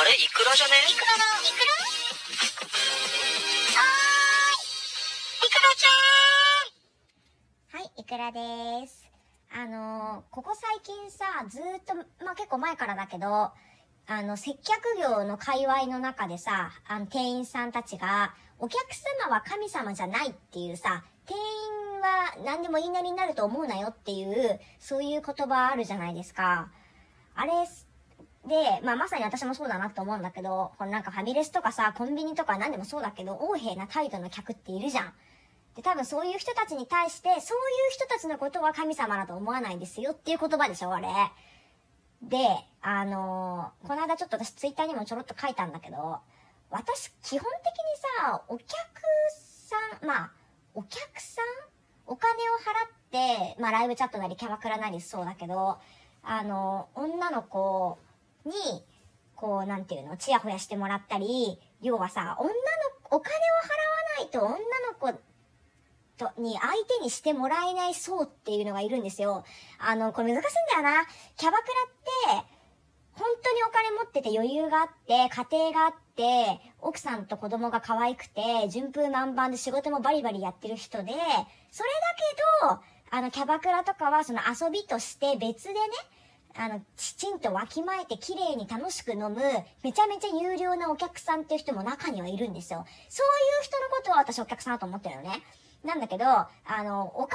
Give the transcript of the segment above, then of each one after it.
あれ？イクラじゃね？イクラの、イクラはーい。イクラちゃんはい、イクラです。あのここ最近さ、ずっと、まあ、結構前からだけど、あの、接客業の界隈の中でさ、あの、店員さんたちが、お客様は神様じゃないっていうさ、店員は何でも言いなりになると思うなよっていう、そういう言葉あるじゃないですか。あれ、で、まあまさに私もそうだなって思うんだけど、このなんかファミレスとかさ、コンビニとか何でもそうだけど、横柄な態度の客っているじゃん。で、多分そういう人たちに対して、そういう人たちのことは神様だと思わないんですよっていう言葉でしょ、あれ。で、あのーこの間ちょっと私ツイッターにもちょろっと書いたんだけど、私基本的にさ、お客さん、まあ、お客さんお金を払って、まあライブチャットなりキャバクラなりそうだけど、あの、女の子に、こう、なんていうの、チヤホヤしてもらったり、要はさ、女の、お金を払わないと女の子と、に相手にしてもらえない層っていうのがいるんですよ。あの、これ難しいんだよな。キャバクラって、本当にお金持ってて余裕があって、家庭があって、奥さんと子供が可愛くて、順風満帆で仕事もバリバリやってる人で、それだけど、あの、キャバクラとかはその遊びとして別でね、あの、きちんとわきまえて綺麗に楽しく飲む、めちゃめちゃ有料なお客さんっていう人も中にはいるんですよ。そういう人のことは私お客さんだと思ってるのね。なんだけど、あの、お金を払わ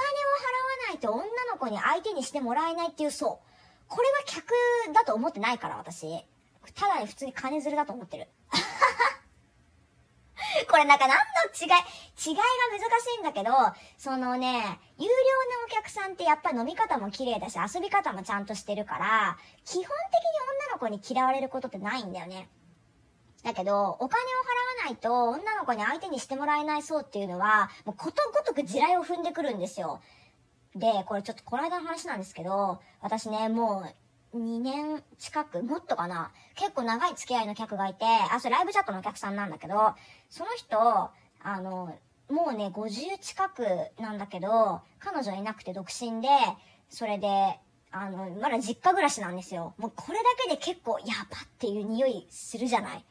ないと女の子に相手にしてもらえないっていう層。これは客だと思ってないから、私。ただに普通に金づるだと思ってる。これなんか何の違い、違いが難しいんだけど、そのね、有料なお客さんってやっぱ飲み方も綺麗だし遊び方もちゃんとしてるから、基本的に女の子に嫌われることってないんだよね。だけど、お金を払わないと女の子に相手にしてもらえない層っていうのは、もうことごとく地雷を踏んでくるんですよ。で、これちょっとこの間の話なんですけど、私ね、もう2年近く、もっとかな、結構長い付き合いの客がいて、あ、それライブチャットのお客さんなんだけど、その人、あの、もうね、50近くなんだけど、彼女いなくて独身で、それで、あの、まだ実家暮らしなんですよ。もうこれだけで結構、やばっていう匂いするじゃない。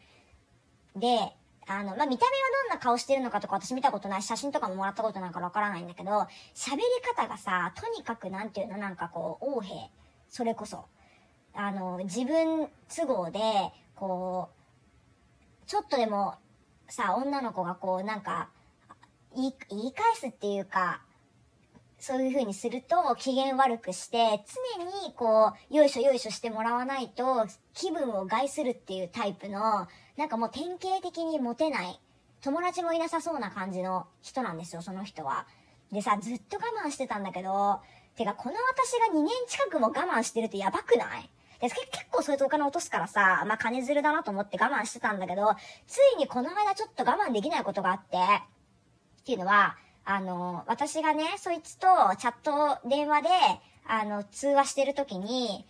で、あの、まあ、見た目はどんな顔してるのかとか私見たことないし写真とかももらったことないかわからないんだけど、喋り方がさ、とにかくなんていうの、なんかこう、横柄。それこそ。あの、自分都合で、こう、ちょっとでも、さ、女の子がこう、なんか、言い、言い返すっていうか、そういう風にすると機嫌悪くして、常にこう、よいしょよいしょしてもらわないと、気分を害するっていうタイプの、なんかもう典型的にモテない、友達もいなさそうな感じの人なんですよ、その人は。でさ、ずっと我慢してたんだけど、てかこの私が2年近くも我慢してるってやばくない？で結結構そういつお金落とすからさ、まあ金づるだなと思って我慢してたんだけど、ついにこの間ちょっと我慢できないことがあって、っていうのは、あの、私がね、そいつとチャット、電話で、あの、通話してるときに、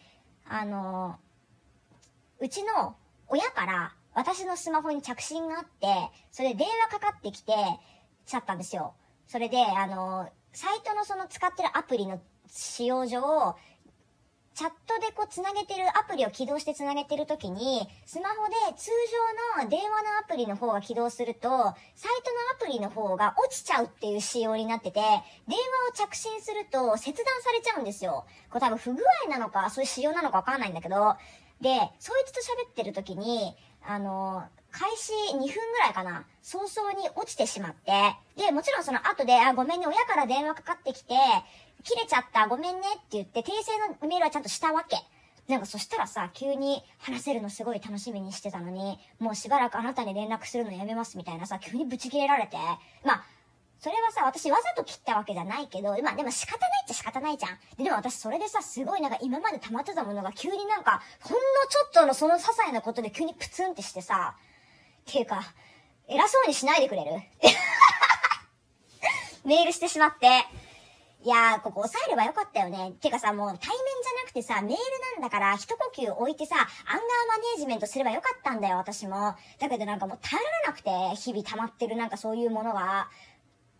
あの、うちの親から私のスマホに着信があって、それで電話かかってきて、ちゃったんですよ。それで、あの、サイトのその使ってるアプリの使用上、チャットでこう繋げてるアプリを起動して繋げてるときに、スマホで通常の電話のアプリの方が起動すると、サイトのアプリの方が落ちちゃうっていう仕様になってて、電話を着信すると切断されちゃうんですよ。これ多分不具合なのか、そういう仕様なのかわかんないんだけど、で、そいつと喋ってるときに、あの、開始2分ぐらいかな、早々に落ちてしまって、で、もちろんその後で、あ、ごめんね、親から電話かかってきて、切れちゃった、ごめんねって言って、訂正のメールはちゃんとしたわけ。なんかそしたらさ、急に話せるのすごい楽しみにしてたのに、もうしばらくあなたに連絡するのやめますみたいなさ、急にブチ切れられて、まあ、それはさ、私わざと切ったわけじゃないけど、まあでも仕方ないっちゃ仕方ないじゃん。で、でも私それでさ、すごいなんか今まで溜まってたものが急になんか、ほんのちょっとのその些細なことで急にプツンってしてさ、ていうか、偉そうにしないでくれる？メールしてしまって、いやー、ここ押さえればよかったよね。てかさ、もう対面じゃなくてさ、メールなんだから、一呼吸置いてさ、アンガーマネージメントすればよかったんだよ、私も。だけどなんかもう耐えられなくて、日々溜まってるなんかそういうものが、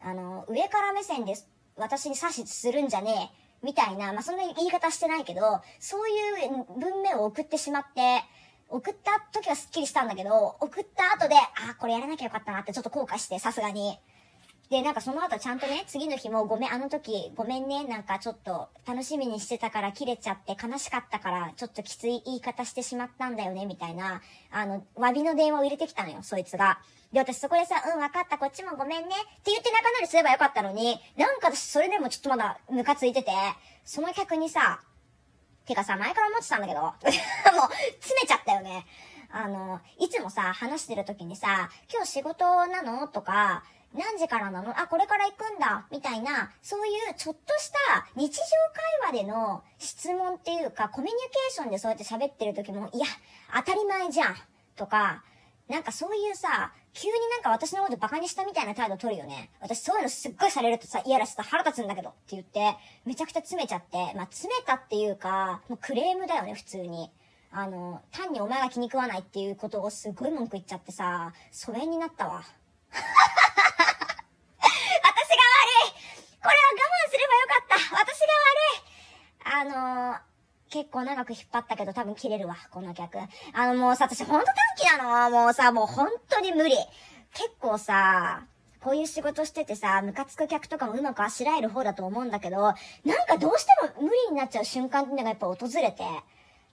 あの、上から目線で私に指図するんじゃねえ、みたいな、まあ、そんな言い方してないけど、そういう文面を送ってしまって、送った時はスッキリしたんだけど、送った後で、あ、これやらなきゃよかったなってちょっと後悔して、さすがに。で、なんかその後ちゃんとね、次の日もごめん、あの時、ごめんね、なんかちょっと楽しみにしてたから切れちゃって悲しかったから、ちょっときつい言い方してしまったんだよね、みたいな、あの、詫びの電話を入れてきたのよ、そいつが。で、私そこでさ、うん、わかった、こっちもごめんね、って言って仲直りすればよかったのに、なんか私それでもちょっとまだムカついてて、その客にさ、てかさ、前から思ってたんだけど、もう、詰めちゃったよね。あの、いつもさ、話してる時にさ、今日仕事なの？とか、何時からなの？あ、これから行くんだ。みたいな、そういうちょっとした日常会話での質問っていうか、コミュニケーションでそうやって喋ってる時も、いや、当たり前じゃん。とか、なんかそういうさ、急になんか私のことバカにしたみたいな態度取るよね。私そういうのすっごいされるとさ、嫌だしさ、腹立つんだけどって言って、めちゃくちゃ詰めちゃって、まあ詰めたっていうか、もうクレームだよね、普通に。あの、単にお前が気に食わないっていうことをすごい文句言っちゃってさ、疎遠になったわ。これは我慢すればよかった私が悪いあのー、結構長く引っ張ったけど多分切れるわ、この客。あのもうさ、私ほんと短期なのもうさ、もう本当に無理。結構さ、こういう仕事しててさ、ムカつく客とかもうまくあしらえる方だと思うんだけど、なんかどうしても無理になっちゃう瞬間っていうのがやっぱ訪れて、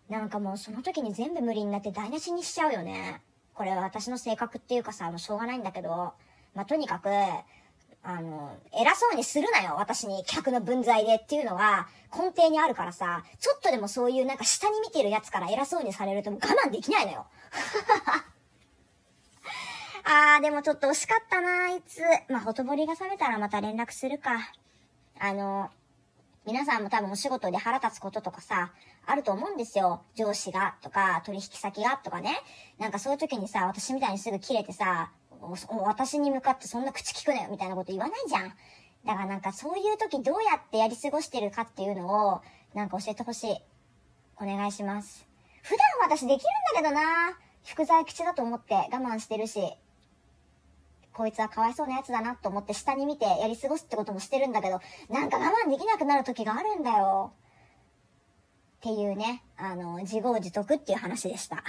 なんかもうその時に全部無理になって台無しにしちゃうよね。これは私の性格っていうかさ、もうしょうがないんだけど、まあ、とにかく、あの、偉そうにするなよ、私に客の分際でっていうのが根底にあるからさ、ちょっとでもそういうなんか下に見てるやつから偉そうにされるともう我慢できないのよ。あー、でもちょっと惜しかったな、あいつ。まあ、ほとぼりが冷めたらまた連絡するか。あの、皆さんも多分お仕事で腹立つこととかさ、あると思うんですよ。上司がとか、取引先がとかね。なんかそういう時にさ、私みたいにすぐ切れてさ、私に向かってそんな口聞くなよみたいなこと言わないじゃん。だからなんかそういう時どうやってやり過ごしてるかっていうのを、なんか教えてほしい。お願いします。普段私できるんだけどな福沢口だと思って我慢してるし、こいつはかわいそうなやつだなと思って下に見てやり過ごすってこともしてるんだけど、なんか我慢できなくなる時があるんだよ。っていうね、あの、自業自得っていう話でした。